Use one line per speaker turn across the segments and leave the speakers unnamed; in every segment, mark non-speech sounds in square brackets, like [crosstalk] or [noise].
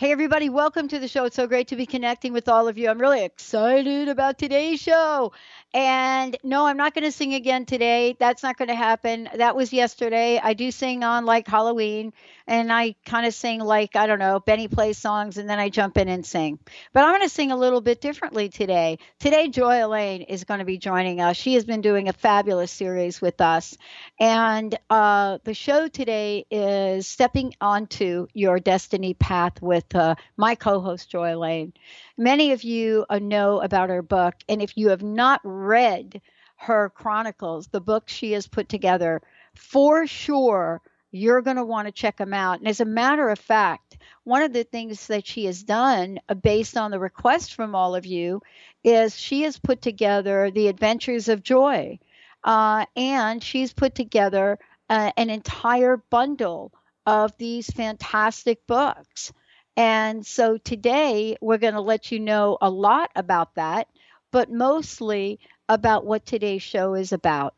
Hey, everybody, welcome to the show. It's so great to be connecting with all of you. I'm really excited about today's show. And no, I'm not going to sing again today. That's not going to happen. That was yesterday. I do sing on like Halloween, and I kind of sing like, I don't know, Benny plays songs, and then I jump in and sing. But I'm going to sing a little bit differently today. Today, Joy Elaine is going to be joining us. She has been doing a fabulous series with us. And uh, the show today is Stepping Onto Your Destiny Path with uh, my co host, Joy Elaine. Many of you uh, know about her book, and if you have not read her chronicles, the book she has put together, for sure you're going to want to check them out. And as a matter of fact, one of the things that she has done uh, based on the request from all of you is she has put together the adventures of joy. Uh, and she's put together uh, an entire bundle of these fantastic books. And so today we're going to let you know a lot about that, but mostly about what today's show is about.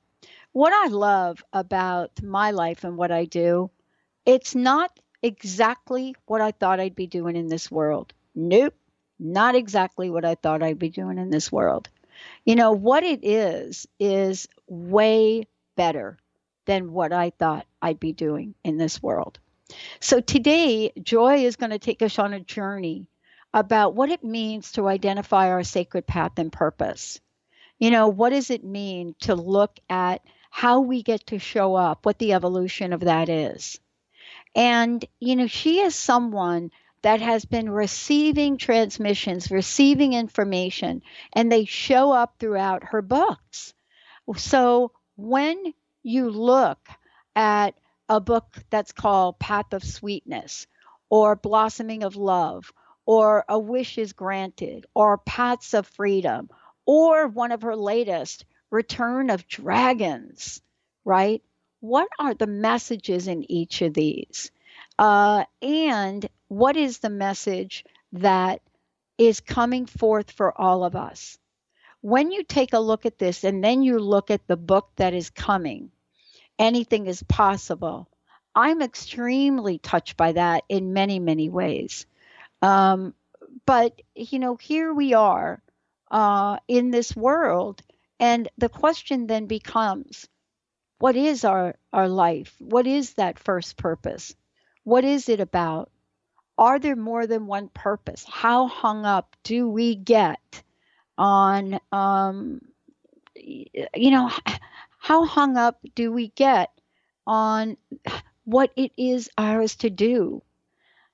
What I love about my life and what I do, it's not exactly what I thought I'd be doing in this world. Nope, not exactly what I thought I'd be doing in this world. You know, what it is, is way better than what I thought I'd be doing in this world. So today, Joy is going to take us on a journey about what it means to identify our sacred path and purpose. You know, what does it mean to look at how we get to show up, what the evolution of that is? And, you know, she is someone that has been receiving transmissions, receiving information, and they show up throughout her books. So when you look at a book that's called Path of Sweetness or Blossoming of Love or A Wish is Granted or Paths of Freedom or one of her latest, Return of Dragons, right? What are the messages in each of these? Uh, and what is the message that is coming forth for all of us? When you take a look at this and then you look at the book that is coming, anything is possible. I'm extremely touched by that in many, many ways. Um, but, you know, here we are uh, in this world. And the question then becomes what is our, our life? What is that first purpose? What is it about? Are there more than one purpose? How hung up do we get on, um, you know, how hung up do we get on what it is ours to do?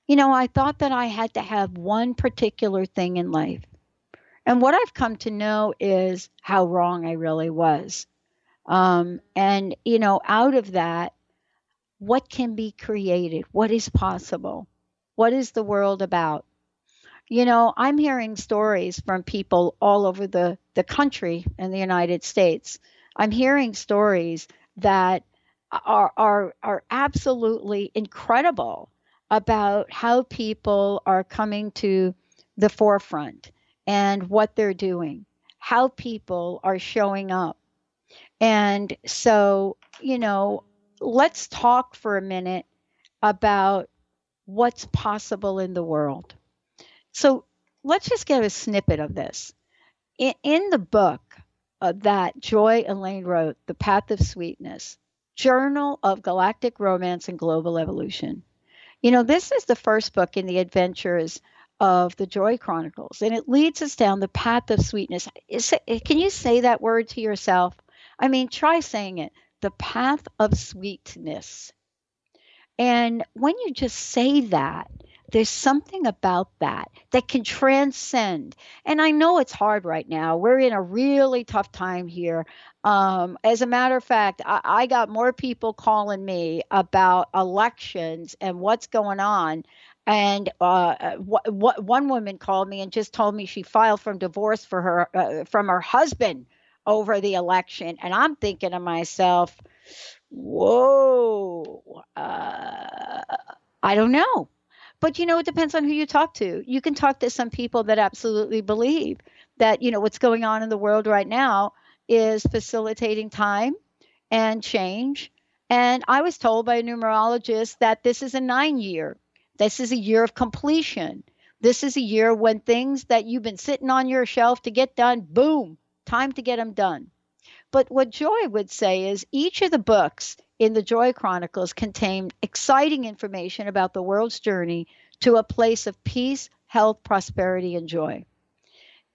You know, I thought that I had to have one particular thing in life. And what I've come to know is how wrong I really was. Um, and, you know, out of that, what can be created? What is possible? What is the world about? You know, I'm hearing stories from people all over the, the country in the United States I'm hearing stories that are are are absolutely incredible about how people are coming to the forefront and what they're doing, how people are showing up. And so, you know, let's talk for a minute about what's possible in the world. So, let's just get a snippet of this. In, in the book uh, that Joy Elaine wrote, The Path of Sweetness, Journal of Galactic Romance and Global Evolution. You know, this is the first book in the adventures of the Joy Chronicles, and it leads us down the path of sweetness. Is, can you say that word to yourself? I mean, try saying it the path of sweetness. And when you just say that, there's something about that that can transcend. And I know it's hard right now. We're in a really tough time here. Um, as a matter of fact, I, I got more people calling me about elections and what's going on and uh, w- w- one woman called me and just told me she filed for divorce for her uh, from her husband over the election and i'm thinking to myself whoa uh, i don't know but you know, it depends on who you talk to. You can talk to some people that absolutely believe that, you know, what's going on in the world right now is facilitating time and change. And I was told by a numerologist that this is a nine year. This is a year of completion. This is a year when things that you've been sitting on your shelf to get done, boom, time to get them done. But what Joy would say is each of the books in the Joy Chronicles contain exciting information about the world's journey to a place of peace, health, prosperity, and joy.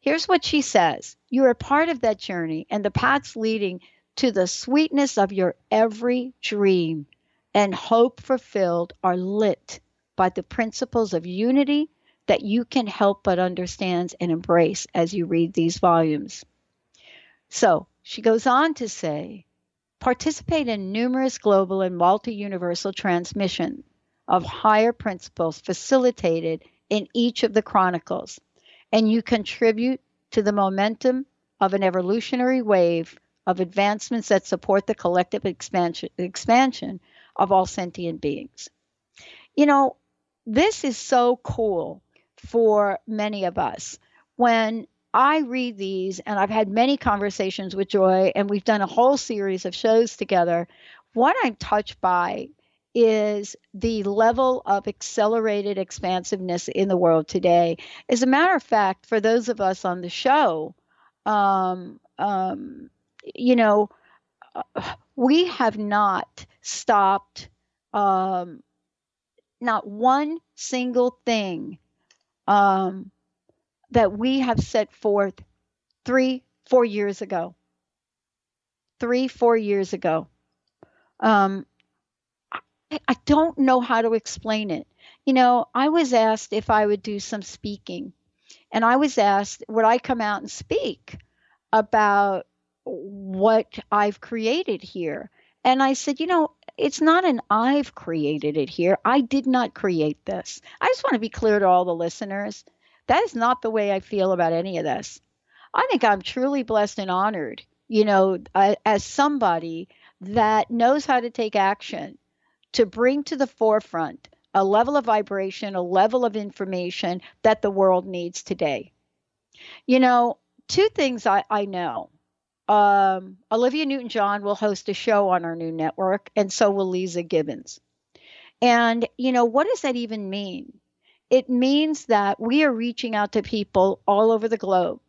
Here's what she says You are part of that journey, and the paths leading to the sweetness of your every dream and hope fulfilled are lit by the principles of unity that you can help but understand and embrace as you read these volumes. So she goes on to say, participate in numerous global and multi universal transmission of higher principles facilitated in each of the chronicles, and you contribute to the momentum of an evolutionary wave of advancements that support the collective expansion, expansion of all sentient beings. You know, this is so cool for many of us when I read these, and I've had many conversations with Joy, and we've done a whole series of shows together. What I'm touched by is the level of accelerated expansiveness in the world today. As a matter of fact, for those of us on the show, um, um, you know, uh, we have not stopped um, not one single thing um, that we have set forth three, four years ago. Three, four years ago. Um, I, I don't know how to explain it. You know, I was asked if I would do some speaking, and I was asked, would I come out and speak about what I've created here? And I said, you know, it's not an I've created it here. I did not create this. I just want to be clear to all the listeners. That is not the way I feel about any of this. I think I'm truly blessed and honored, you know, as somebody that knows how to take action to bring to the forefront a level of vibration, a level of information that the world needs today. You know, two things I, I know. Um, Olivia Newton John will host a show on our new network, and so will Leeza Gibbons. And, you know, what does that even mean? it means that we are reaching out to people all over the globe.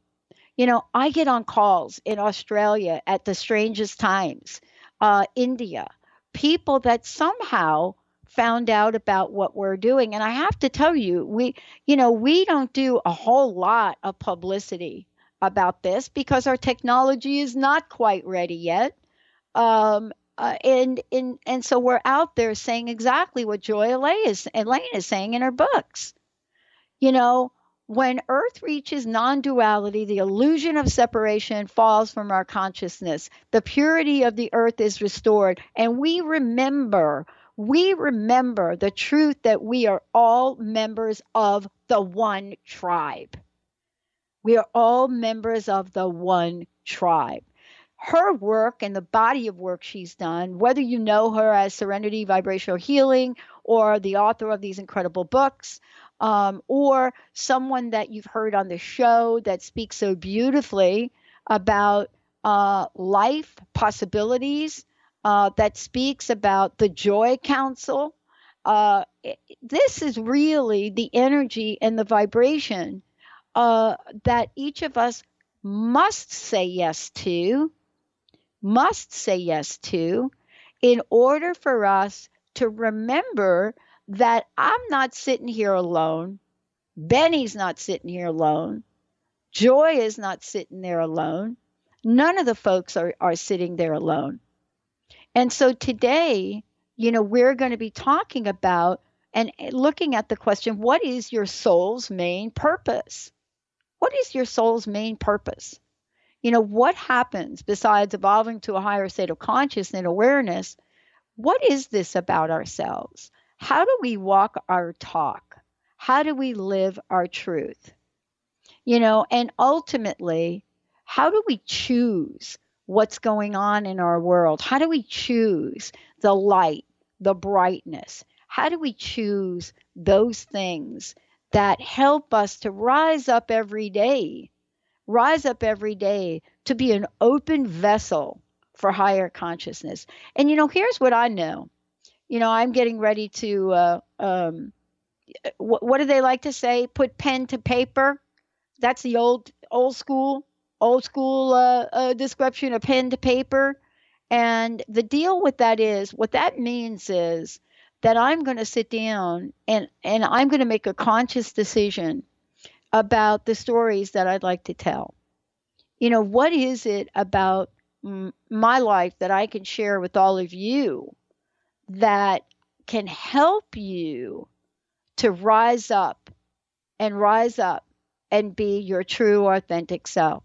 You know, I get on calls in Australia at the strangest times, uh, India, people that somehow found out about what we're doing. And I have to tell you, we, you know, we don't do a whole lot of publicity about this because our technology is not quite ready yet. Um, uh, and, and and so we're out there saying exactly what Joy is, Elaine is saying in her books. You know, when Earth reaches non duality, the illusion of separation falls from our consciousness. The purity of the Earth is restored, and we remember. We remember the truth that we are all members of the one tribe. We are all members of the one tribe her work and the body of work she's done, whether you know her as Serenity Vibrational Healing or the author of these incredible books, um, or someone that you've heard on the show that speaks so beautifully about uh, life possibilities, uh, that speaks about the Joy Council. Uh, this is really the energy and the vibration uh, that each of us must say yes to, must say yes to, in order for us to remember that I'm not sitting here alone. Benny's not sitting here alone. Joy is not sitting there alone. None of the folks are, are sitting there alone. And so today, you know, we're going to be talking about and looking at the question what is your soul's main purpose? What is your soul's main purpose? You know, what happens besides evolving to a higher state of consciousness and awareness? What is this about ourselves? How do we walk our talk? How do we live our truth? You know, and ultimately, how do we choose what's going on in our world? How do we choose the light, the brightness? How do we choose those things that help us to rise up every day? Rise up every day to be an open vessel for higher consciousness. And you know, here's what I know. You know, I'm getting ready to uh, um, what, what do they like to say? Put pen to paper. That's the old old school old school uh, uh, description of pen to paper. And the deal with that is what that means is that I'm going to sit down and, and I'm going to make a conscious decision about the stories that I'd like to tell. You know, what is it about m- my life that I can share with all of you that can help you to rise up and rise up and be your true, authentic self?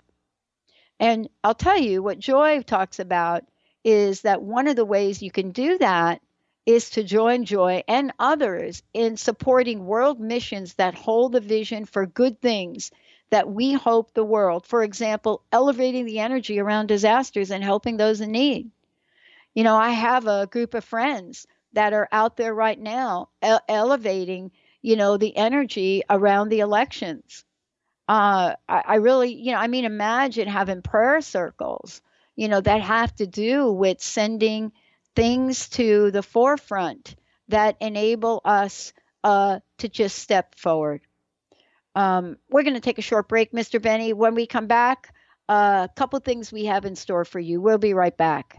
And I'll tell you what Joy talks about is that one of the ways you can do that is to join Joy and others in supporting world missions that hold the vision for good things that we hope the world, for example, elevating the energy around disasters and helping those in need. You know, I have a group of friends that are out there right now ele- elevating, you know, the energy around the elections uh, I, I really, you know, I mean, imagine having prayer circles, you know, that have to do with sending things to the forefront that enable us uh, to just step forward. Um, we're going to take a short break, Mr. Benny. When we come back, a uh, couple things we have in store for you. We'll be right back.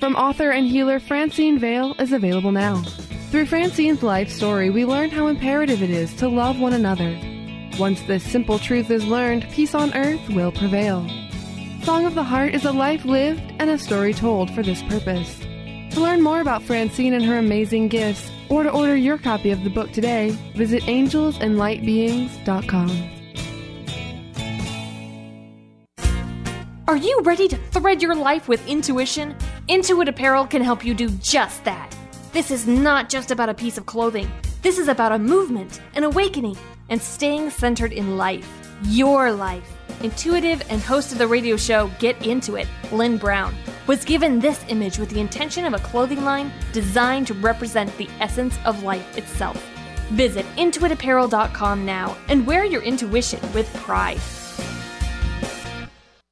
from author and healer Francine Vale is available now. Through Francine's life story, we learn how imperative it is to love one another. Once this simple truth is learned, peace on earth will prevail. Song of the Heart is a life lived and a story told for this purpose. To learn more about Francine and her amazing gifts, or to order your copy of the book today, visit angelsandlightbeings.com.
Are you ready to thread your life with intuition? Intuit Apparel can help you do just that. This is not just about a piece of clothing. This is about a movement, an awakening, and staying centered in life. Your life. Intuitive and host of the radio show Get Into It, Lynn Brown, was given this image with the intention of a clothing line designed to represent the essence of life itself. Visit intuitapparel.com now and wear your intuition with pride.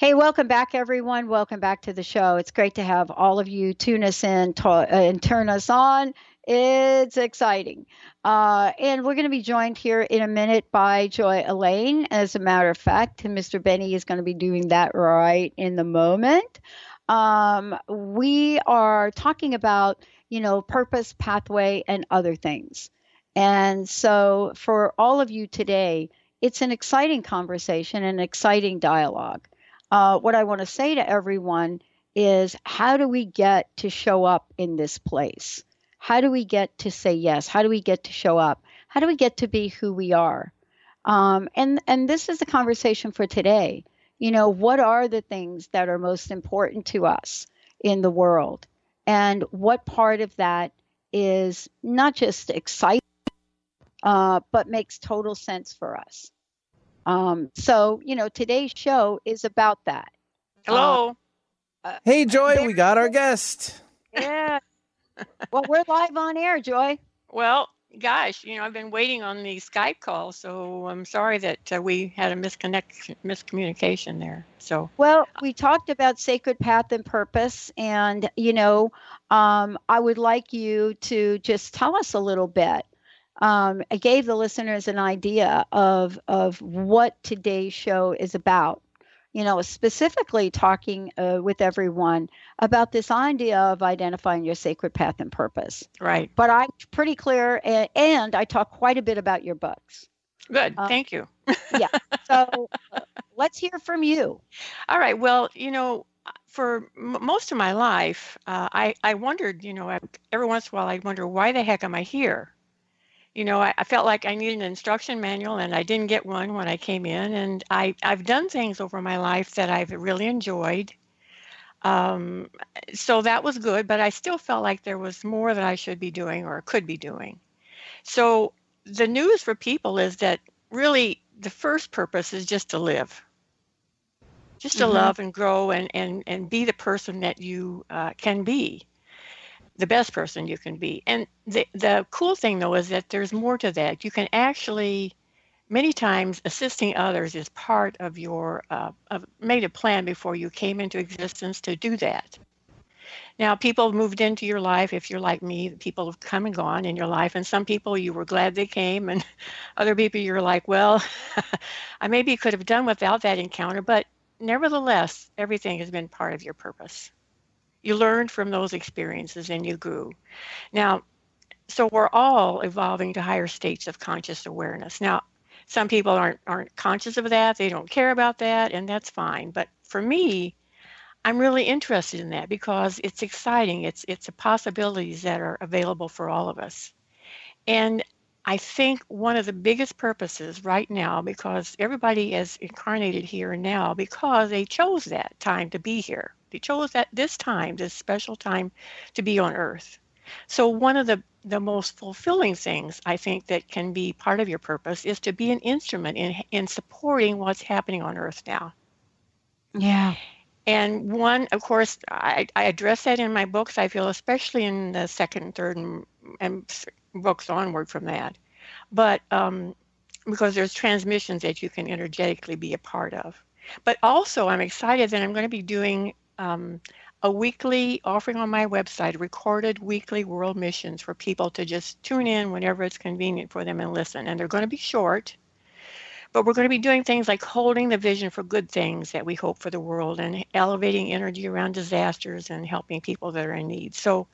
Hey, welcome back, everyone. Welcome back to the show. It's great to have all of you tune us in uh, and turn us on. It's exciting. Uh, and we're going to be joined here in a minute by Joy Elaine. As a matter of fact, Mr. Benny is going to be doing that right in the moment. Um, we are talking about, you know, purpose, pathway, and other things. And so for all of you today, it's an exciting conversation, an exciting dialogue uh, what I want to say to everyone is how do we get to show up in this place? How do we get to say yes? How do we get to show up? How do we get to be who we are? Um, and and this is the conversation for today. You know, what are the things that are most important to us in the world, and what part of that is not just exciting, uh, but makes total sense for us. Um, so, you know, today's show is about that.
Hello.
Uh, hey, Joy, we got our guest.
Yeah. [laughs] well, we're live on air, Joy.
Well, gosh, you know, I've been waiting on the Skype call, so I'm sorry that uh, we had a misconnect miscommunication there. So,
well, we talked about sacred path and purpose, and you know, um, I would like you to just tell us a little bit um, I gave the listeners an idea of of what today's show is about. You know, specifically talking uh, with everyone about this idea of identifying your sacred path and purpose.
Right.
But I'm pretty clear, and, and I talk quite a bit about your books.
Good. Uh, Thank you.
yeah. [laughs] So uh, let's hear from you.
All right. Well, you know, for m- most of my life, uh, I I wondered, you know, every once in a while I'd wonder why the heck am I here? You know, I, I, felt like I needed an instruction manual and I didn't get one when I came in. And I, I've done things over my life that I've really enjoyed. Um, so that was good, but I still felt like there was more that I should be doing or could be doing. So the news for people is that really the first purpose is just to live, just to mm-hmm. love and grow and, and, and be the person that you uh, can be the best person you can be. And the the cool thing though is that there's more to that. You can actually many times assisting others is part of your uh, of made a plan before you came into existence to do that. Now, people moved into your life. If you're like me, people have come and gone in your life, and some people you were glad they came, and [laughs] other people you're like, well, [laughs] I maybe could have done without that encounter, but nevertheless, everything has been part of your purpose. You learned from those experiences and you grew. Now, so we're all evolving to higher states of conscious awareness. Now, some people aren't aren't conscious of that, they don't care about that, and that's fine. But for me, I'm really interested in that because it's exciting. It's it's a possibilities that are available for all of us. And I think one of the biggest purposes right now, because everybody is incarnated here and now because they chose that time to be here. They chose that this time, this special time to be on earth. So one of the the most fulfilling things I think that can be part of your purpose is to be an instrument in in supporting what's happening on earth now.
Yeah.
And one, of course, I, I address that in my books. I feel, especially in the second, third, and, and books onward from that. But um, because there's transmissions that you can energetically be a part of. But also, I'm excited that I'm going to be doing um, a weekly offering on my website, recorded weekly world missions for people to just tune in whenever it's convenient for them and listen. And they're going to be short, but we're going to be doing things like holding the vision for good things that we hope for the world and elevating energy around disasters and helping people that are in need. So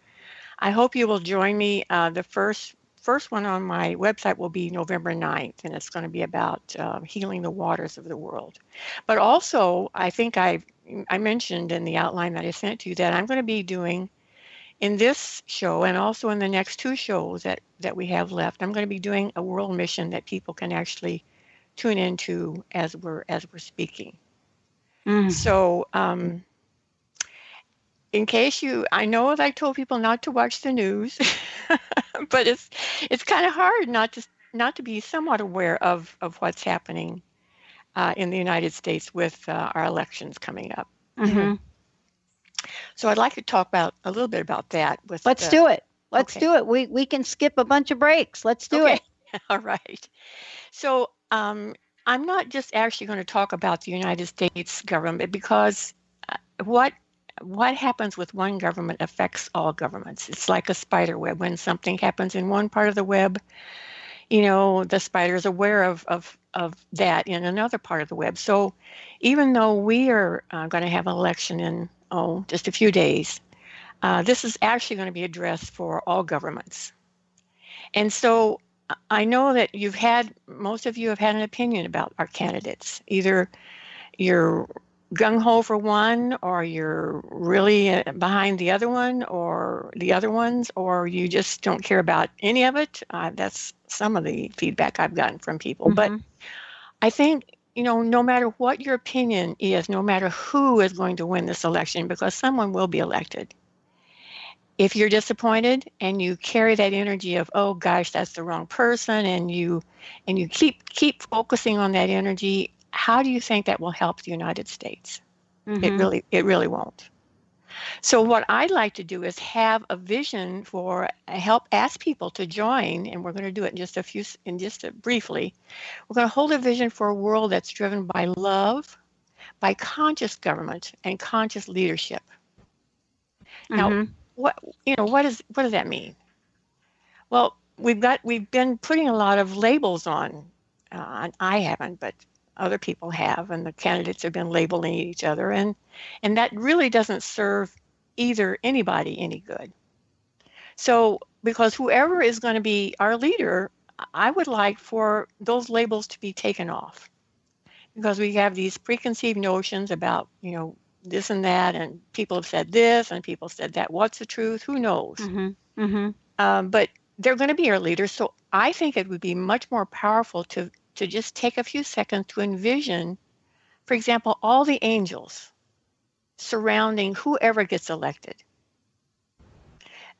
I hope you will join me. Uh, the first first one on my website will be November 9th, and it's going to be about uh, healing the waters of the world. But also, I think I I mentioned in the outline that I sent to you that I'm going to be doing in this show and also in the next two shows that that we have left. I'm going to be doing a world mission that people can actually tune into as we're as we're speaking. Mm. So. Um, in case you i know that i told people not to watch the news [laughs] but it's it's kind of hard not to not to be somewhat aware of of what's happening uh, in the united states with uh, our elections coming up. Mm-hmm. so i'd like to talk about a little bit about that with
let's the, do it. Let's okay. do it. We we can skip a bunch of breaks. Let's do okay.
it. [laughs] All right. So um, i'm not just actually going to talk about the united states government because uh, what what happens with one government affects all governments. It's like a spider web. When something happens in one part of the web, you know, the spider is aware of, of, of that in another part of the web. So even though we are uh, going to have an election in, oh, just a few days, uh, this is actually going to be addressed for all governments. And so I know that you've had, most of you have had an opinion about our candidates. Either you're gung ho for one, or you're really uh, behind the other one, or the other ones, or you just don't care about any of it. Uh, that's some of the feedback I've gotten from people. Mm-hmm. But I think, you know, no matter what your opinion is, no matter who is going to win this election, because someone will be elected. If you're disappointed and you carry that energy of oh gosh that's the wrong person and you and you keep keep focusing on that energy how do you think that will help the United States? Mm-hmm. It really it really won't. So what I'd like to do is have a vision for help ask people to join, and we're going to do it in just a few in just a, briefly. We're going to hold a vision for a world that's driven by love, by conscious government and conscious leadership. Mm-hmm. Now, what you know, what is what does that mean? Well, we've got we've been putting a lot of labels on. Uh, I haven't, but other people have, and the candidates have been labeling each other, and and that really doesn't serve either anybody any good. So, because whoever is going to be our leader, I would like for those labels to be taken off, because we have these preconceived notions about you know this and that, and people have said this, and people said that. What's the truth? Who knows? Mm-hmm. Mm-hmm. Um, but they're going to be our leaders, so I think it would be much more powerful to to just take a few seconds to envision, for example, all the angels surrounding whoever gets elected.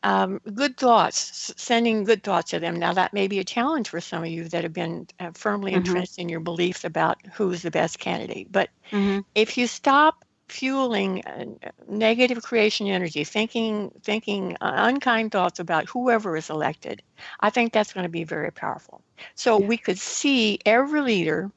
Um, good thoughts, sending good thoughts to them. Now, that may be a challenge for some of you that have been uh, firmly mm-hmm. entrenched in your beliefs about who's the best candidate. But mm-hmm. if you stop fueling uh, negative creation energy, thinking thinking uh, unkind thoughts about whoever is elected, I think that's going to be very powerful. So we could see every leader,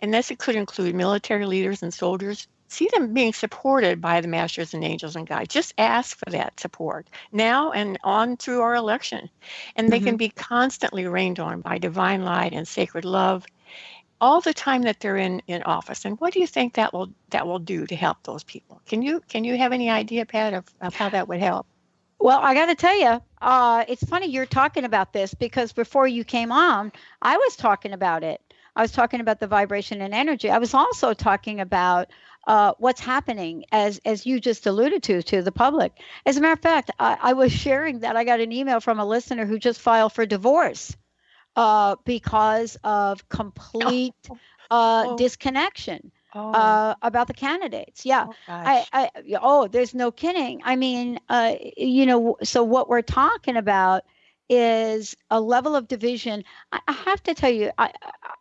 and this could include military leaders and soldiers, see them being supported by the masters and angels and guides. Just ask for that support now and on through our election. And they mm-hmm. can be constantly rained on by divine light and sacred love all the time that they're in in office and what do you think that will that will do to help those people? Can you can you have any idea pat of, of how that would help?
Well i got to tell you uh, it's funny you're talking about this because before you came on i was talking about it. I was talking about the vibration and energy. I was also talking about uh, what's happening as as you just alluded to to the public. As a matter of fact I, I was sharing that i got an email from a listener who just filed for divorce uh, because of complete oh. [laughs] uh, oh. disconnection. Oh. Uh, about the candidates. Yeah. Oh, I, I, oh, there's no kidding. I mean, uh, you know, so what we're talking about is a level of division. I, I have to tell you, I,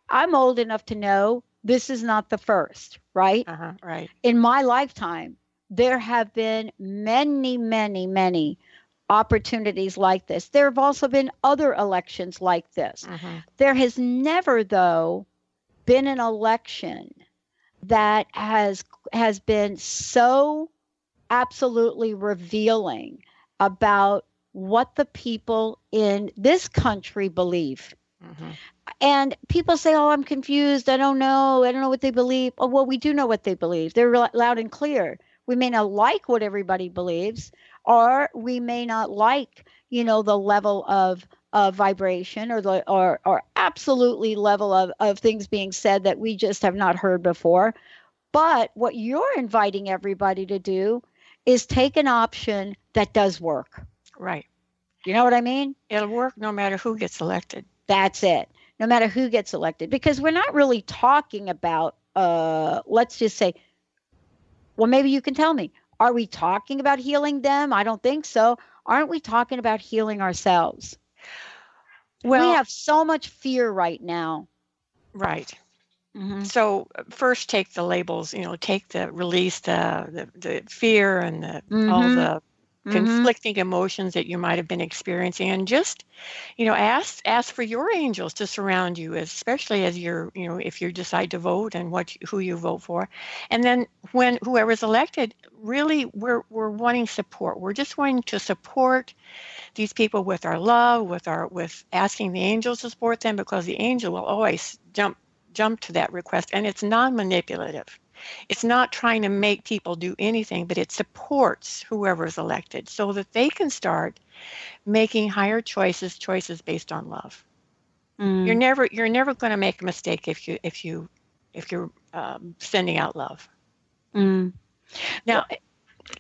I'm old enough to know this is not the first, right?
Uh-huh, right.
In my lifetime, there have been many, many, many opportunities like this. There have also been other elections like this.
Mhm.
There has never, though, been an election that has has been so absolutely revealing about what the people in this country believe.
Mhm.
And people say, "Oh, I'm confused. I don't know. I don't know what they believe." Oh, well, we do know what they believe. They're re- loud and clear. We may not like what everybody believes, or we may not like, you know, the level of of vibration or the or or absolutely level of of things being said that we just have not heard before. But what you're inviting everybody to do is take an option that does work.
Right.
You know what I mean?
It'll work no matter who gets elected.
That's it. No matter who gets elected, because we're not really talking about, uh, let's just say, well, maybe you can tell me, are we talking about healing them? I don't think so. Aren't we talking about healing ourselves?
Well,
we have so much fear right now.
right.
Mhm.
So first, take the labels. You know, take the release the the, the fear and the, all
Mhm.
the
Mhm.
conflicting emotions that you might have been experiencing, and just you know, ask ask for your angels to surround you, especially as you're you know, if you decide to vote and what who you vote for, and then when whoever's elected, really, we're we're wanting support. We're just wanting to support these people with our love, with our with asking the angels to support them, because the angel will always jump jump to that request and it's non-manipulative it's not trying to make people do anything but it supports whoever is elected so that they can start making higher choices choices based on love you're
Mm.
never you're never going to make a mistake if you if you if you're um, sending out love
Mm.
now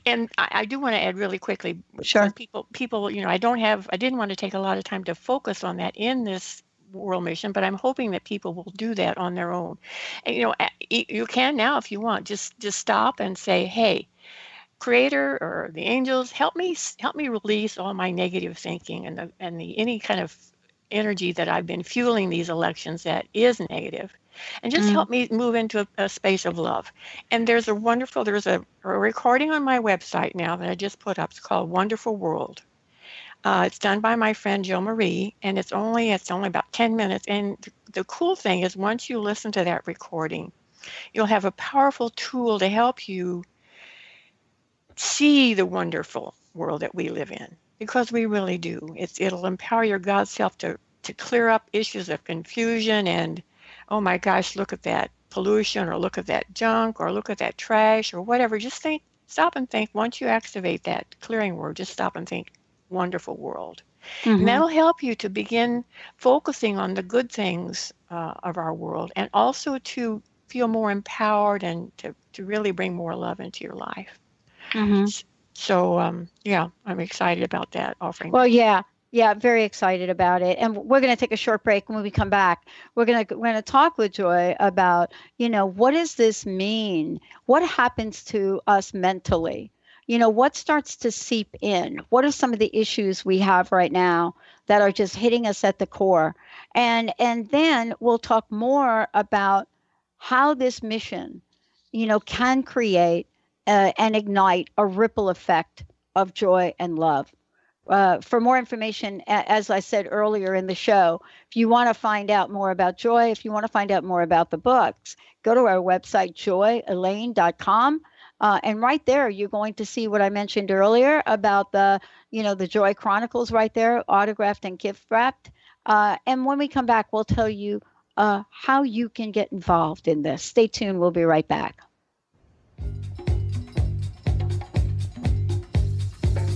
and I, I do want to add really quickly
Sure.
people people you know i don't have i didn't want to take a lot of time to focus on that in this world mission but i'm hoping that people will do that on their own. And you know you can now if you want just just stop and say hey creator or the angels help me help me release all my negative thinking and the and the any kind of energy that i've been fueling these elections that is negative. And just
Mm.
help me move into a, a space of love. And there's a wonderful there's a, a recording on my website now that i just put up. It's called wonderful world uh, it's done by my friend Jill Marie, and it's only it's only about 10 minutes. And th- the cool thing is, once you listen to that recording, you'll have a powerful tool to help you see the wonderful world that we live in, because we really do. It's it'll empower your God self to to clear up issues of confusion and, oh my gosh, look at that pollution, or look at that junk, or look at that trash, or whatever. Just think, stop and think. Once you activate that clearing word, just stop and think wonderful world.
Mhm.
And that'll help you to begin focusing on the good things uh, of our world and also to feel more empowered and to, to really bring more love into your life.
Mhm.
So, um, yeah, I'm excited about that offering.
Well, yeah, yeah, very excited about it. And we're going to take a short break. When we come back, we're going to we're going to talk with Joy about, you know, what does this mean? What happens to us mentally? You know, what starts to seep in? What are some of the issues we have right now that are just hitting us at the core? And and then we'll talk more about how this mission, you know, can create uh, and ignite a ripple effect of joy and love uh, for more information, as I said earlier in the show, if you want to find out more about Joy, if you want to find out more about the books, go to our website, joyelaine.com. Uh, and right there, you're going to see what I mentioned earlier about the, you know, the Joy Chronicles right there, autographed and gift wrapped. Uh, and when we come back, we'll tell you uh, how you can get involved in this. Stay tuned. We'll be right back.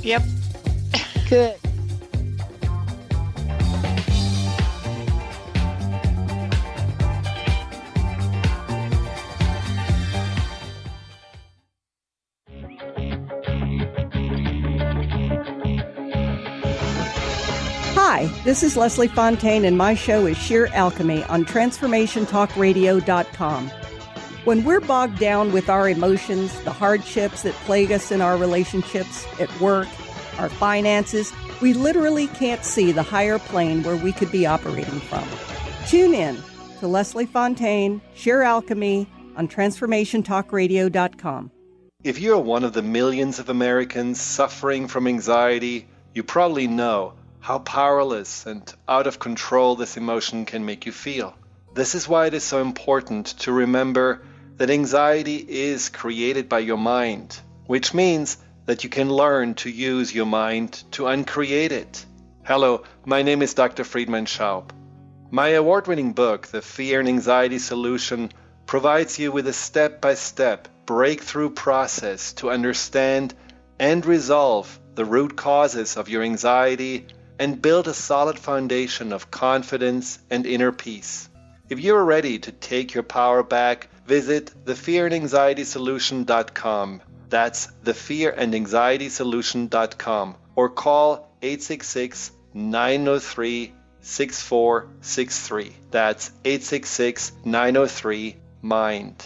yep.
Good.
Hi, this is Leslie Fontaine, and my show is Sheer Alchemy on TransformationTalkRadio.com. When we're bogged down with our emotions, the hardships that plague us in our relationships, at work, our finances, we literally can't see the higher plane where we could be operating from. Tune in to Leslie Fontaine, Sheer Alchemy on TransformationTalkRadio.com.
If you're one of the millions of Americans suffering from anxiety, you probably know how powerless and out of control this emotion can make you feel. This is why it is so important to remember that anxiety is created by your mind, which means that you can learn to use your mind to uncreate it. Hello, my name is Dr. Friedemann Schaub. My award winning book, The Fear and Anxiety Solution, provides you with a step by step breakthrough process to understand and resolve the root causes of your anxiety and build a solid foundation of confidence and inner peace. If you are ready to take your power back, visit thefearandanxietysolution.com. That's thefearandanxietysolution.com or call 866 903 6463. That's 866 903 MIND.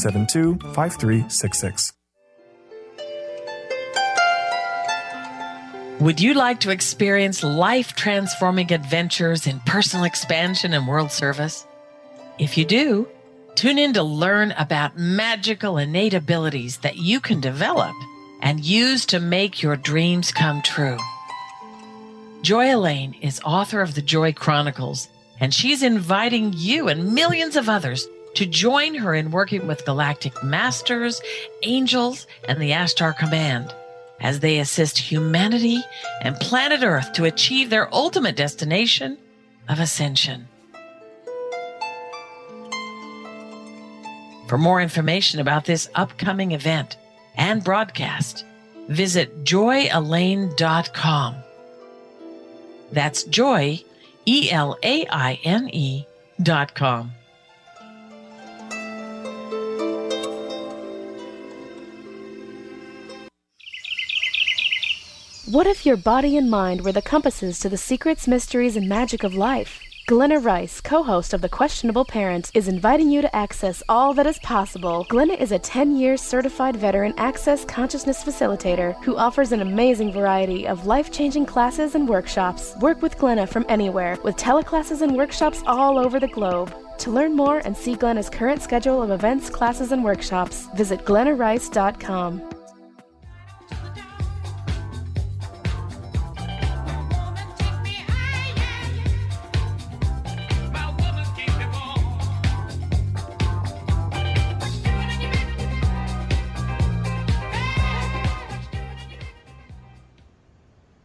972 5366.
Would you like to experience life transforming adventures in personal expansion and world service? If you do, tune in to learn about magical innate abilities that you can develop and use to make your dreams come true. Joy Elaine is author of the Joy Chronicles, and she's inviting you and millions of others to join her in working with galactic masters, angels, and the Ashtar Command as they assist humanity and planet Earth to achieve their ultimate destination of ascension. For more information about this upcoming event and broadcast, visit joyelaine.com. That's joy, E L A I N E dot com.
What if your body and mind were the compasses to the secrets, mysteries, and magic of life? Glenna Rice, co host of The Questionable Parent, is inviting you to access all that is possible. Glenna is a 10 year certified veteran access consciousness facilitator who offers an amazing variety of life changing classes and workshops. Work with Glenna from anywhere with teleclasses and workshops all over the globe. To learn more and see Glenna's current schedule of events, classes, and workshops, visit glennarice.com.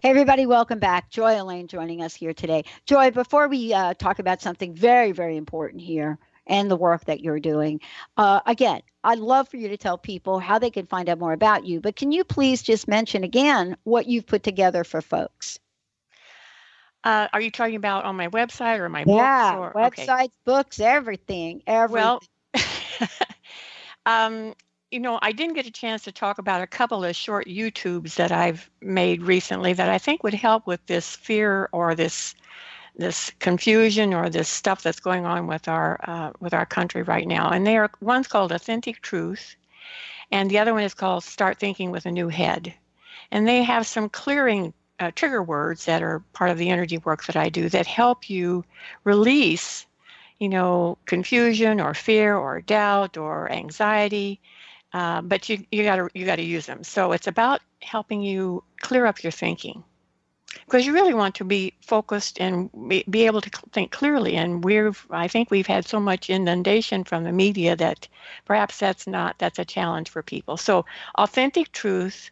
Hey, everybody, welcome back. Joy Elaine joining us here today. Joy, before we uh, talk about something very, very important here and the work that you're doing, uh, again, I'd love for you to tell people how they can find out more about you, but can you please just mention again what you've put together for folks?
Uh, are you talking about on my website or my
yeah,
books?
Or, websites, okay. books, everything. Everything.
Well, [laughs] um, you know, I didn't get a chance to talk about a couple of short YouTubes that I've made recently that I think would help with this fear or this this confusion or this stuff that's going on with our uh, with our country right now. And they are one's called Authentic Truth, and the other one is called Start Thinking with a New Head. And they have some clearing uh, trigger words that are part of the energy work that I do that help you release, you know, confusion or fear or doubt or anxiety uh, but you you got to you got to use them. So it's about helping you clear up your thinking because you really want to be focused and be, able to think clearly. And we've I think we've had so much inundation from the media that perhaps that's not that's a challenge for people. So authentic truth.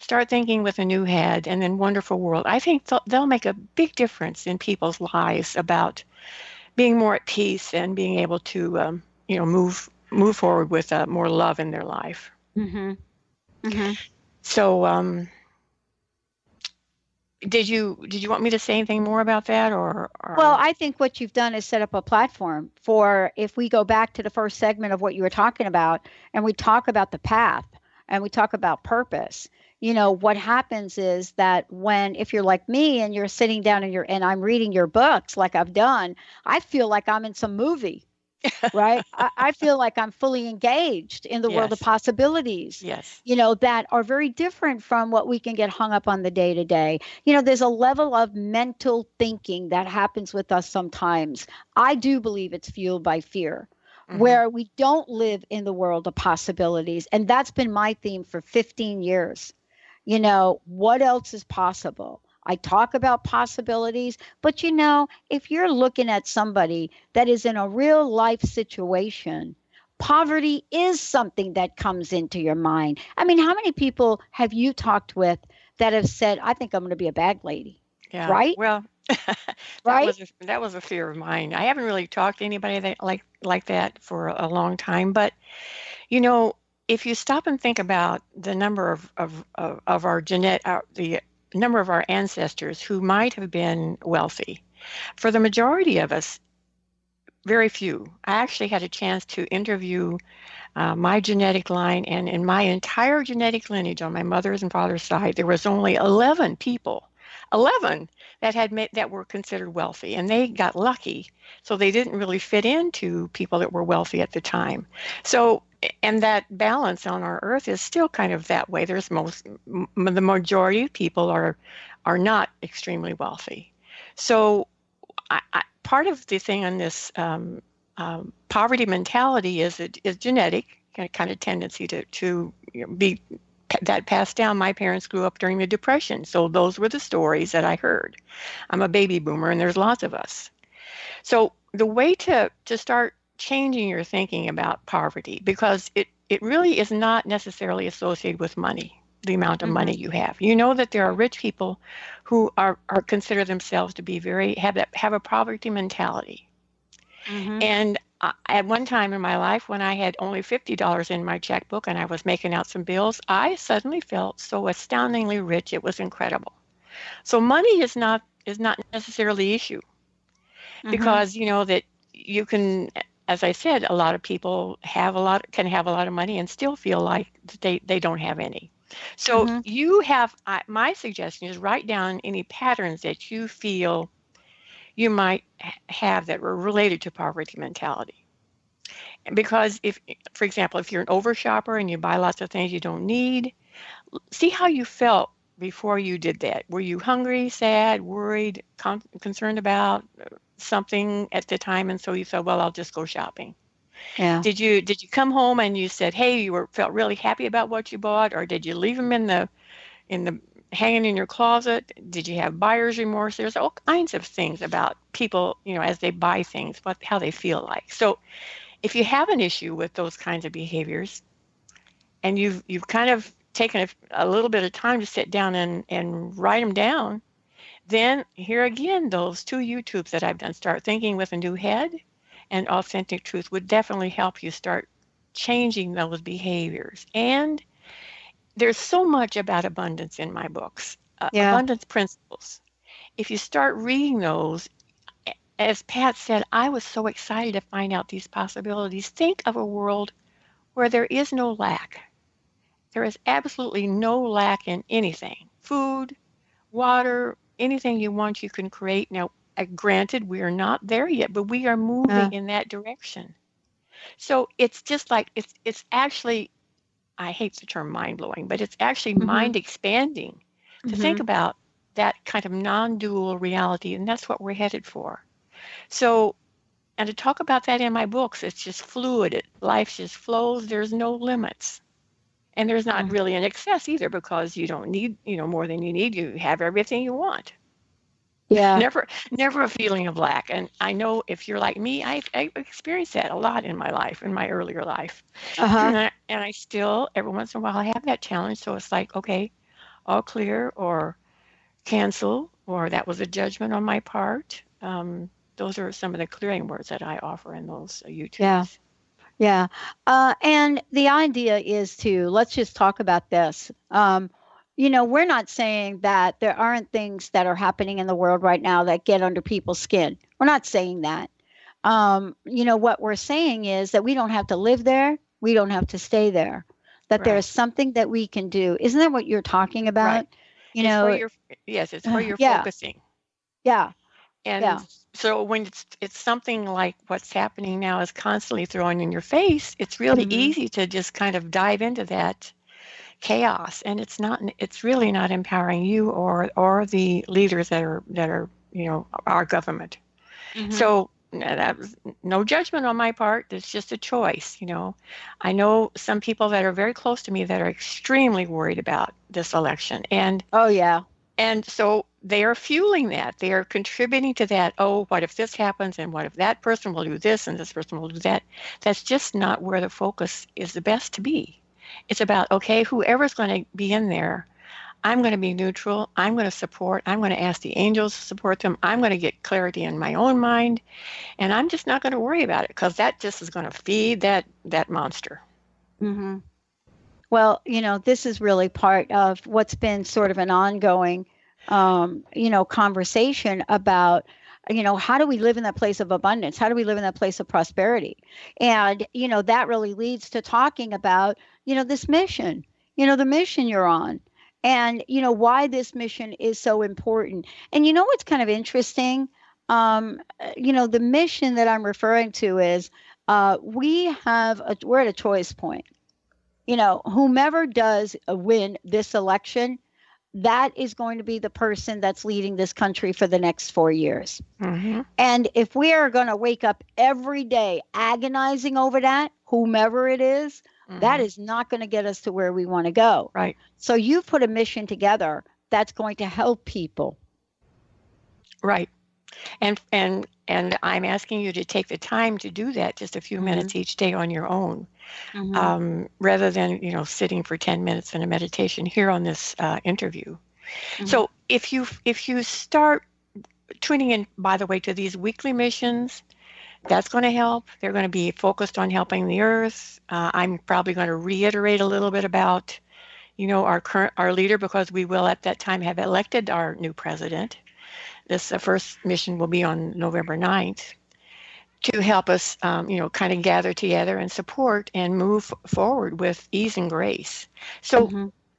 Start thinking with a new head, and then wonderful world. I think they'll make a big difference in people's lives about being more at peace and being able to, um, you know, move move forward with uh, more love in their life.
Mm-hmm. Mm-hmm.
So, um, did you did you want me to say anything more about that, or, or,
Well, I think what you've done is set up a platform for if we go back to the first segment of what you were talking about, and we talk about the path, and we talk about purpose. you know what happens is that when if you're like me and you're sitting down and you're and i'm reading your books like i've done i feel like i'm in some movie [laughs] right I, I, feel like i'm fully engaged in the yes. world of possibilities
yes
you know that are very different from what we can get hung up on the day to day you know there's a level of mental thinking that happens with us sometimes i do believe it's fueled by fear Mm-hmm. where we don't live in the world of possibilities. And that's been my theme for 15 years you know, what else is possible? I talk about possibilities, but you know, if you're looking at somebody that is in a real life situation, poverty is something that comes into your mind. I mean, how many people have you talked with that have said, I think I'm going to be a bag lady?
Yeah.
Right?
Well, [laughs] that
right?
was a, that was a fear of mine. I haven't really talked to anybody that like like that for a long time, but you know, if you stop and think about the number of of of, of our genet our, the number of our ancestors who might have been wealthy, for the majority of us, very few. I actually had a chance to interview uh, my genetic line, and in my entire genetic lineage on my mother's and father's side, there was only 11 people 11 that had made, that were considered wealthy and they got lucky so they didn't really fit into people that were wealthy at the time so and that balance on our earth is still kind of that way there's most m- the majority of people are are not extremely wealthy so I, I, part of the thing on this um, um, poverty mentality is it is genetic kind of tendency to to be that passed down. My parents grew up during the Depression, so those were the stories that I heard. I'm a baby boomer, and there's lots of us. So the way to to start changing your thinking about poverty, because it it really is not necessarily associated with money, the amount of mm-hmm. money you have. You know that there are rich people who are are consider themselves to be very have that have a poverty mentality. Mm-hmm. And at one time in my life when I had only $50 in my checkbook and I was making out some bills, I suddenly felt so astoundingly rich it was incredible. So money is not is not necessarily the issue. Mm-hmm. Because you know that you can as I said, a lot of people have a lot can have a lot of money and still feel like they, they don't have any. So mm-hmm. you have uh, my suggestion is write down any patterns that you feel you might have that were related to poverty mentality. Because if, for example, if you're an overshopper and you buy lots of things you don't need, see how you felt before you did that. Were you hungry, sad, worried, con- concerned about something at the time, and so you said, "Well, I'll just go shopping."
Yeah.
Did you did you come home and you said, "Hey, you were felt really happy about what you bought," or did you leave them in the in the hanging in your closet? Did you have buyer's remorse? There's all kinds of things about people, you know, as they buy things, what how they feel like. So if you have an issue with those kinds of behaviors and you've you've kind of taken a, a little bit of time to sit down and, and write them down, then here again, those two YouTubes that I've done, Start Thinking with a New Head and Authentic Truth, would definitely help you start changing those behaviors. And there's so much about abundance in my books, uh, yeah. abundance principles. If you start reading those, as Pat said, I was so excited to find out these possibilities. Think of a world where there is no lack. There is absolutely no lack in anything food, water, anything you want, you can create. Now, uh, granted, we are not there yet, but we are moving uh. in that direction. So it's just like it's it's actually I hate the term mind blowing, but it's actually mm-hmm. mind expanding to mm-hmm. think about that kind of non dual reality. And that's what we're headed for. So, and to talk about that in my books, it's just fluid. It, life just flows. There's no limits. And there's not mm-hmm. really an excess either because you don't need, you know, more than you need. You have everything you want.
Yeah.
Never, never a feeling of lack. And I know if you're like me, I, I experienced that a lot in my life, in my earlier life.
Uh-huh.
And, I, and I still, every once in a while, I have that challenge. So it's like, okay, all clear or cancel, or that was a judgment on my part. Um, those are some of the clearing words that I offer in those youtube
Yeah. Yeah. Uh, and the idea is to, let's just talk about this. Um, you know, we're not saying that there aren't things that are happening in the world right now that get under people's skin. We're not saying that. Um, you know, what we're saying is that we don't have to live there, we don't have to stay there. that
Right.
there's something that we can do. Isn't that what you're talking about?
Right.
You
It's
know,
yes, it's where [sighs] you're
yeah.
focusing.
yeah.
And
Yeah.
So when it's it's something like what's happening now is constantly throwing in your face, it's really
Mhm.
easy to just kind of dive into that chaos and it's not it's really not empowering you or or the leaders that are that are, you know, our government.
Mm-hmm.
So that was no judgment on my part. It's just a choice, you know. I know some people that are very close to me that are extremely worried about this election. And
oh yeah.
And so they are fueling that. They are contributing to that. Oh, what if this happens and what if that person will do this and this person will do that? That's just not where the focus is the best to be. It's about okay, whoever's going to be in there, I'm going to be neutral. I'm going to support. I'm going to ask the angels to support them. I'm going to get clarity in my own mind, and I'm just not going to worry about it because that just is going to feed that that monster.
hmm Well, you know, this is really part of what's been sort of an ongoing, um, you know, conversation about, you know, how do we live in that place of abundance? How do we live in that place of prosperity? And, you know, that really leads to talking about, you know, this mission, you know, the mission you're on and, you know, why this mission is so important. And, you know, what's kind of interesting? Um, you know, the mission that I'm referring to is uh, we have, a, we're at a choice point you know, whomever does uh, win this election, that is going to be the person that's leading this country for the next four years.
Mm-hmm.
And if we are going to wake up every day agonizing over that, whomever it is, that is not going to get us to where we want to go.
Right.
So you've put a mission together that's going to help people.
Right. And and and I'm asking you to take the time to do that just a few minutes each day on your own,
Mhm.
um, rather than you know sitting for 10 minutes in a meditation here on this uh, interview. So if you if you start tuning in, by the way, to these weekly missions, that's going to help. They're going to be focused on helping the earth. Uh, I'm probably going to reiterate a little bit about, you know, our current our leader because we will at that time have elected our new president. This uh, first mission will be on November 9th to help us, um, you know, kind of gather together and support and move forward with ease and grace. So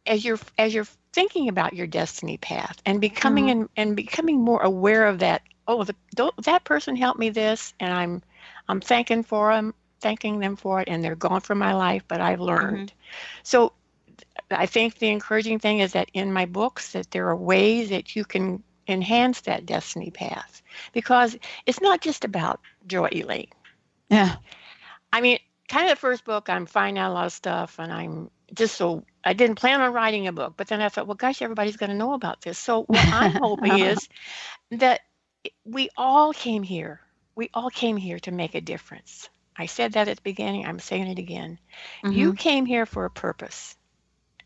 as you're as you're thinking about your destiny path and becoming and, and becoming more aware of that, oh, the, that person helped me this, and I'm I'm thanking for them, thanking them for it, and they're gone from my life, but I've learned. So I think the encouraging thing is that in my books that there are ways that you can enhance that destiny path because it's not just about Joy Elaine.
Yeah.
I mean, kind of the first book, I'm finding out a lot of stuff, and I'm just so I didn't plan on writing a book, but then I thought, well, gosh, everybody's going to know about this. So what I'm [laughs] hoping uh-huh. is that we all came here. We all came here to make a difference. I said that at the beginning. I'm saying it again. You mm-hmm. came here for a purpose.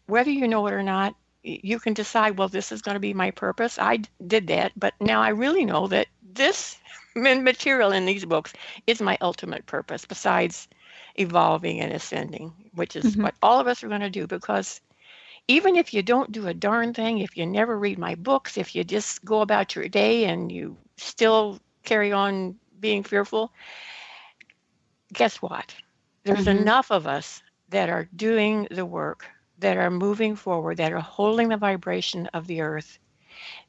Whether you know it or not, you can decide, well, this is going to be my purpose. I d- did that, but now I really know that this [laughs] material in these books is my ultimate purpose, besides evolving and ascending, which is
Mhm.
what all of us are going to do. Because even if you don't do a darn thing, if you never read my books, if you just go about your day and you still carry on being fearful, guess what? There's
Mhm.
enough of us that are doing the work, that are moving forward, that are holding the vibration of the earth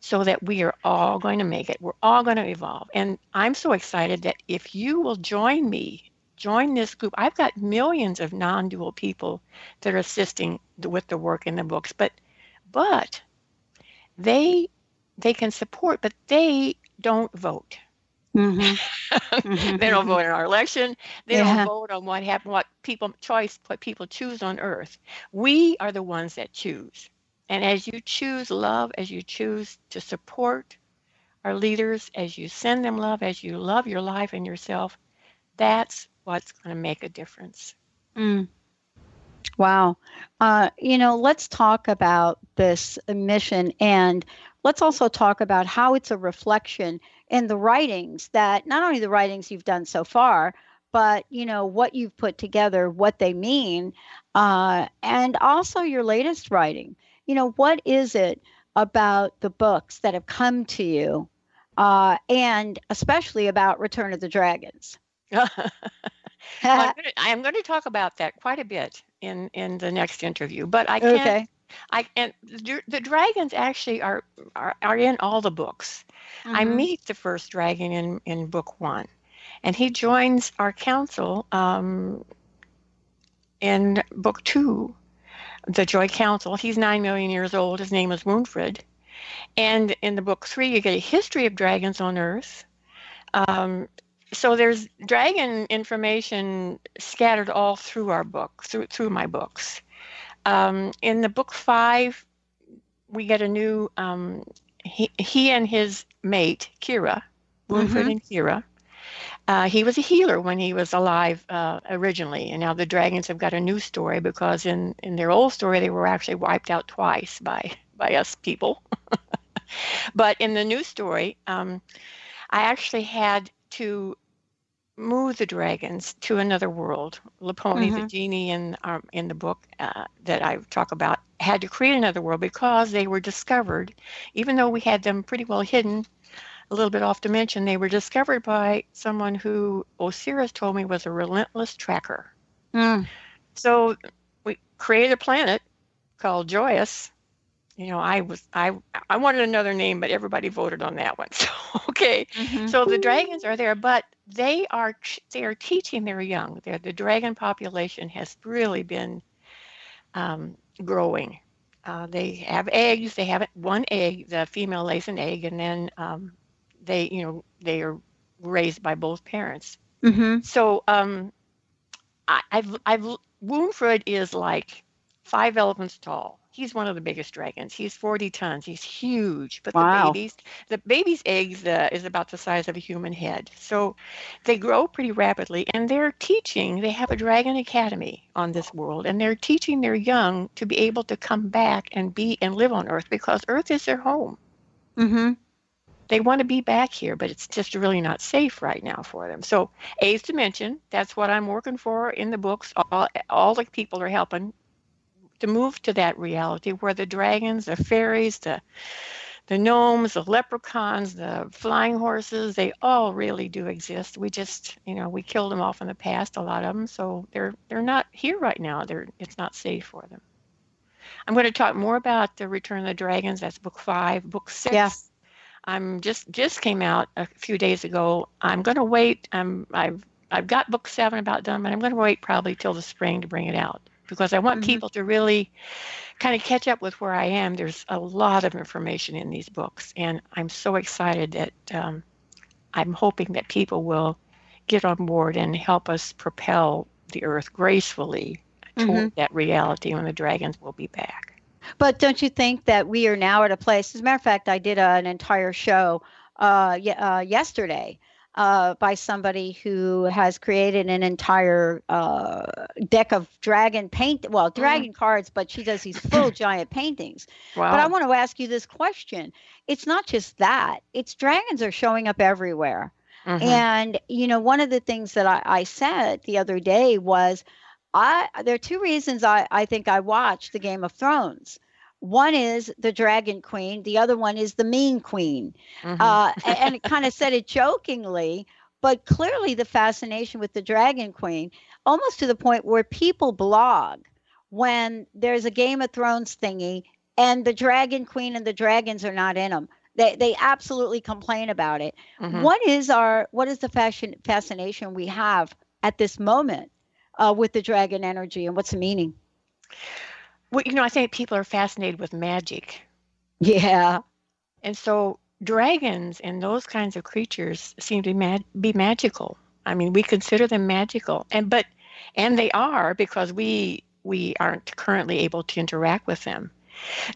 so that we are all going to make it. We're all going to evolve. And I'm so excited that if you will join me, join this group, I've got millions of non dual people that are assisting with the work in the books, but but they they can support, but they don't vote.
Mm-hmm. [laughs]
they don't vote in our election. They
Yeah.
don't vote on what happen, what people choice, what people choose on earth. We are the ones that choose. And as you choose love, as you choose to support our leaders, as you send them love, as you love your life and yourself, that's what's going to make a difference.
Mm. Wow. Uh, you know, let's talk about this mission and let's also talk about how it's a reflection in the writings that not only the writings you've done so far, but you know what you've put together, what they mean, uh, and also your latest writing. You know, what is it about the books that have come to you, uh, and especially about Return of the Dragons? [laughs]
I'm, gonna, I'm going to talk about that quite a bit in in the next interview, but I can't.
Okay.
I and the, dragons actually are, are are in all the books. I
Mhm.
meet the first dragon in in book one, and he joins our council um, in book two, the Joy Council. He's nine million years old. His name is Woonfred, and in the book three, you get a history of dragons on Earth. Um, so there's dragon information scattered all through our book, through through my books. Um, in the book five, we get a new. Um, he he and his mate Kira, Woonfred
Mhm.
and Kira. Uh, he was a healer when he was alive uh, originally, and now the dragons have got a new story because in in their old story they were actually wiped out twice by by us people. [laughs] but in the new story, um, I actually had to move the dragons to another world. Laponi, the
Mhm.
genie in um, in the book uh, that I talk about, had to create another world because they were discovered, even though we had them pretty well hidden, a little bit off dimension. They were discovered by someone who Osiris told me was a relentless tracker.
Mm.
So we created a planet called Joyous. You know, I was I I wanted another name, but everybody voted on that one. [laughs] So okay,
Mhm.
so the dragons are there, but they are they are teaching their young. They're, the dragon population has really been um, growing. Uh, they have eggs. They have one egg. The female lays an egg, and then um, they you know they are raised by both parents.
Mhm.
So um, I, I've I've Woonfred is like five elephants tall. He's one of the biggest dragons. He's 40 tons. He's huge. But
Wow.
the babies, the baby's eggs uh, is about the size of a human head. So they grow pretty rapidly, and they're teaching. They have a dragon academy on this world, and they're teaching their young to be able to come back and be and live on Earth because Earth is their home
Mhm.
they want to be back here, but it's just really not safe right now for them. So, A's Dimension, that's what I'm working for in the books. All, all the people are helping to move to that reality where the dragons, the fairies, the the gnomes, the leprechauns, the flying horses, they all really do exist. We just, you know, we killed them off in the past, a lot of them, so they're they're not here right now. They're it's not safe for them. I'm going to talk more about the Return of the Dragons. That's book five. Book six.
Yeah.
I'm just just came out a few days ago. I'm going to wait. I'm I've I've got book seven about done, but I'm going to wait probably till the spring to bring it out because I want
Mhm.
people to really kind of catch up with where I am. There's a lot of information in these books, and I'm so excited that um, I'm hoping that people will get on board and help us propel the Earth gracefully toward
Mhm.
that reality when the dragons will be back.
But don't you think that we are now at a place? As a matter of fact, I did a, an entire show uh, ye- uh, yesterday uh, by somebody who has created an entire uh, deck of dragon paint, well, dragon cards, but she does these full [laughs] giant paintings. But I want to ask you this question: It's not just that; it's dragons are showing up everywhere.
Mhm.
And you know, one of the things that I, I said the other day was, I there are two reasons I, I think I watched the Game of Thrones. One is the Dragon Queen. The other one is the Mean Queen.
Mhm.
Uh, and it [laughs] kind of said it jokingly, but clearly the fascination with the Dragon Queen, almost to the point where people blog when there's a Game of Thrones thingy and the Dragon Queen and the dragons are not in them. They they absolutely complain about it.
Mhm.
What is our what is the fashion fascination we have at this moment uh, with the dragon energy and what's the meaning?
Well, you know, I think people are fascinated with magic.
Yeah.
And so dragons and those kinds of creatures seem to be, mag- be magical. I mean, we consider them magical, and but and they are because we we aren't currently able to interact with them.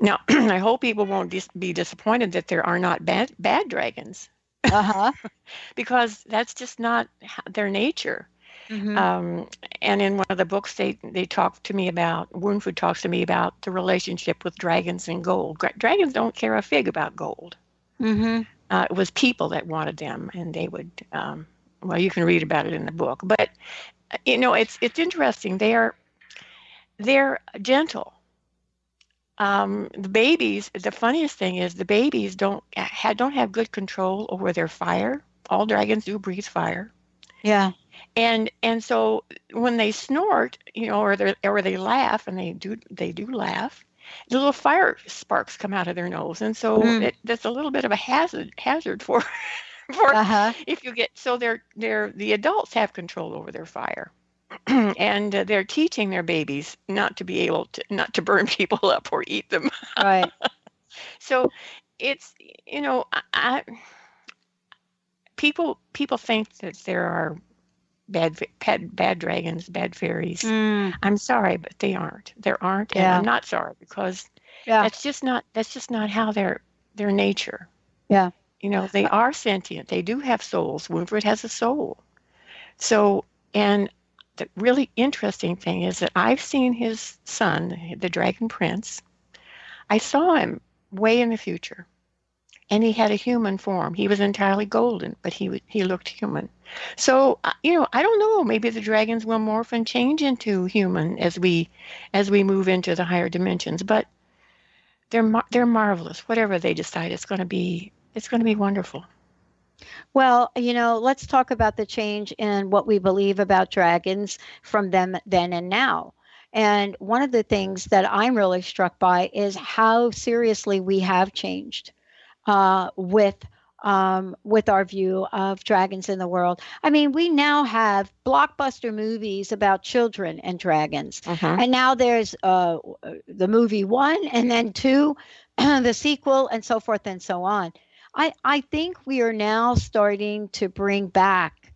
Now, [clears throat] I hope people won't dis- be disappointed that there are not bad bad dragons
Uh huh. [laughs]
because that's just not their nature.
Mhm.
Um, and in one of the books, they they talk to me about Woonfood talks to me about the relationship with dragons and gold. Gra- dragons don't care a fig about gold.
Mm-hmm.
Uh, it was people that wanted them, and they would. Um, well, you can read about it in the book, but uh, you know, it's it's interesting. They are they're gentle. Um, the babies. The funniest thing is the babies don't ha, don't have good control over their fire. All dragons do breathe fire.
Yeah.
And and so when they snort, you know, or they or they laugh, and they do they do laugh, the little fire sparks come out of their nose, and so
Mm.
it, that's a little bit of a hazard hazard for [laughs] for
Uh-huh.
if you get so they're they're the adults have control over their fire. [clears throat] and uh, they're teaching their babies not to be able to not to burn [laughs] people up or eat them.
Right. [laughs]
so it's you know I, I people people think that there are bad bad, bad dragons, bad fairies.
Mm.
I'm sorry, but they aren't. There aren't, and
Yeah.
I'm not sorry because
Yeah.
that's just not that's just not how their their nature.
Yeah.
You know, they are sentient. They do have souls. Winfred has a soul. So, and the really interesting thing is that I've seen his son, the Dragon Prince. I saw him way in the future, and he had a human form. He was entirely golden, but he he looked human. So, uh, you know, I don't know. Maybe the dragons will morph and change into human as we as we move into the higher dimensions. But they're they're marvelous. Whatever they decide, it's going to be it's going to be wonderful.
Well, you know, let's talk about the change in what we believe about dragons from them then and now. And one of the things that I'm really struck by is how seriously we have changed uh, with um, with our view of dragons in the world. I mean, we now have blockbuster movies about children and dragons, and now there's uh, the movie one, and then two, [clears throat] the sequel, and so forth and so on. I, I think we are now starting to bring back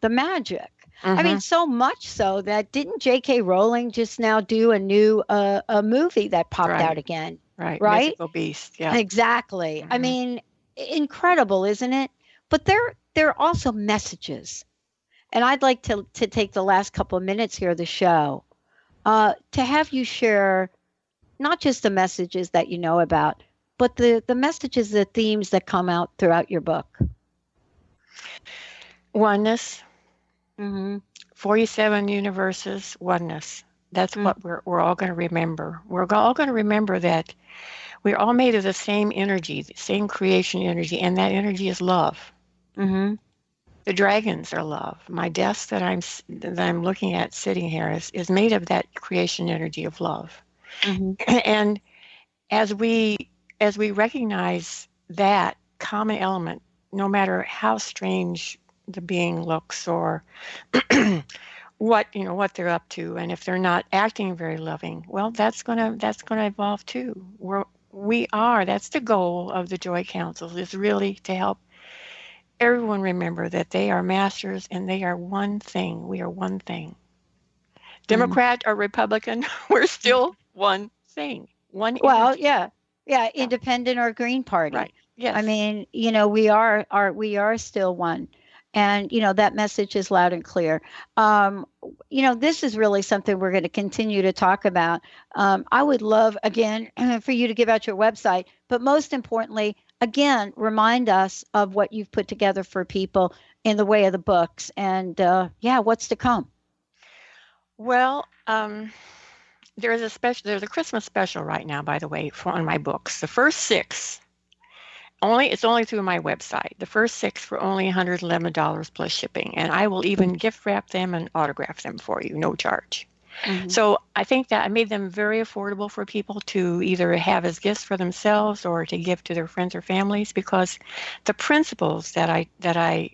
the magic. I mean,
Mhm.
so much so that didn't J.K. Rowling just now do a new uh, a movie that popped
Right.
out again?
Right.
Right?
Mythical beast. Yeah. Mm-hmm.
Exactly. I mean, incredible, isn't it? But there there are also messages, and I'd like to to take the last couple of minutes here of the show uh, to have you share not just the messages that you know about, but the the messages, the themes that come out throughout your book.
Oneness.
Mm-hmm.
47 universes, oneness. That's
Mm.
what we're, we're all going to remember. We're all going to remember that we're all made of the same energy, the same creation energy, and that energy is love.
Mm-hmm.
The dragons are love. My desk that I'm that I'm looking at sitting here is, is made of that creation energy of love.
Mm-hmm. [clears throat]
and as we as we recognize that common element, no matter how strange the being looks or [clears throat] what you know what they're up to, and if they're not acting very loving, well, that's gonna that's gonna evolve too. We're we are that's the goal of the Joy Councils is really to help everyone remember that they are masters and they are one thing. We are one thing. Mm-hmm. Democrat or Republican, [laughs] we're still one thing. One
Well,
energy.
yeah, yeah, independent or Green Party.
Right. Yes.
I mean, you know, we are are we are still one. And you know that message is loud and clear. Um, you know, this is really something we're going to continue to talk about. Um, I would love again [clears throat] for you to give out your website, but most importantly, again, remind us of what you've put together for people in the way of the books, and uh, yeah, what's to come.
Well, um, there is a special. There's a Christmas special right now, by the way, for on my books. The first six, only it's only through my website. The first six for only $111 plus shipping, and I will even mm-hmm. gift wrap them and autograph them for you, no charge. Mm-hmm. So I think that I made them very affordable for people to either have as gifts for themselves or to give to their friends or families because the principles that I that I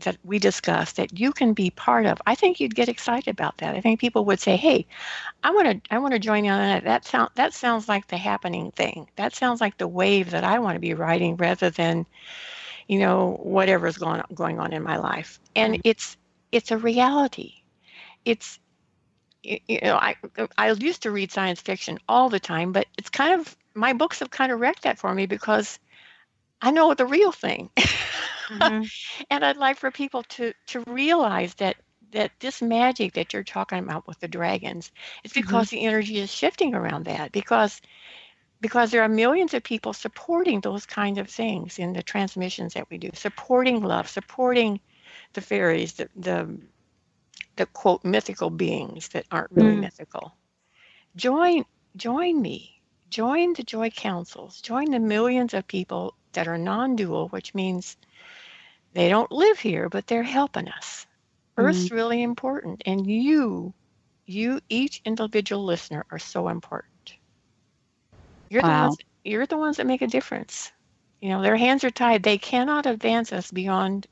that we discussed that you can be part of, I think you'd get excited about that. I think people would say, "Hey, I want to I want to join in on that. That sound that sounds like the happening thing. That sounds like the wave that I want to be riding rather than, you know, whatever's going on, going on in my life." And it's it's a reality. It's you know, I I used to read science fiction all the time, but it's kind of my books have kind of wrecked that for me because I know the real thing. [laughs] [laughs] and I'd like for people to to realize that that this magic that you're talking about with the dragons is because the energy is shifting around that because because there are millions of people supporting those kinds of things in the transmissions that we do supporting love supporting the fairies the the, the quote mythical beings that aren't really
Mm.
mythical. Join join me join the joy councils join the millions of people that are non-dual which means they don't live here but they're helping us Earth's mm-hmm. really important, and you, you, each individual listener, are so important. You're the ones. You're the ones that make a difference. You know, their hands are tied. They cannot advance us beyond.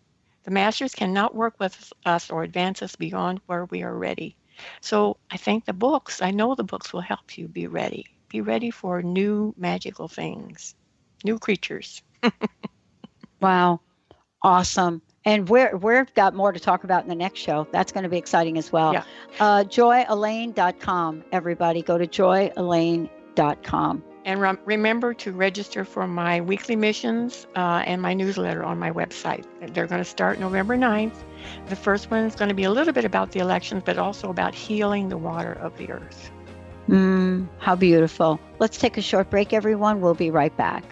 The masters cannot work with us or advance us beyond where we are ready. So I think the books. I know the books will help you be ready. Be ready for new magical things, new creatures. [laughs]
Wow. Awesome. And we're, we've got more to talk about in the next show. That's going to be exciting as well.
Yeah.
Uh, joyelaine.com, everybody. Go to joyelaine.com.
And rem- remember to register for my weekly missions uh, and my newsletter on my website. They're going to start November 9th. The first one is going to be a little bit about the elections, but also about healing the water of the earth.
Mm, how beautiful. Let's take a short break, everyone. We'll be right back.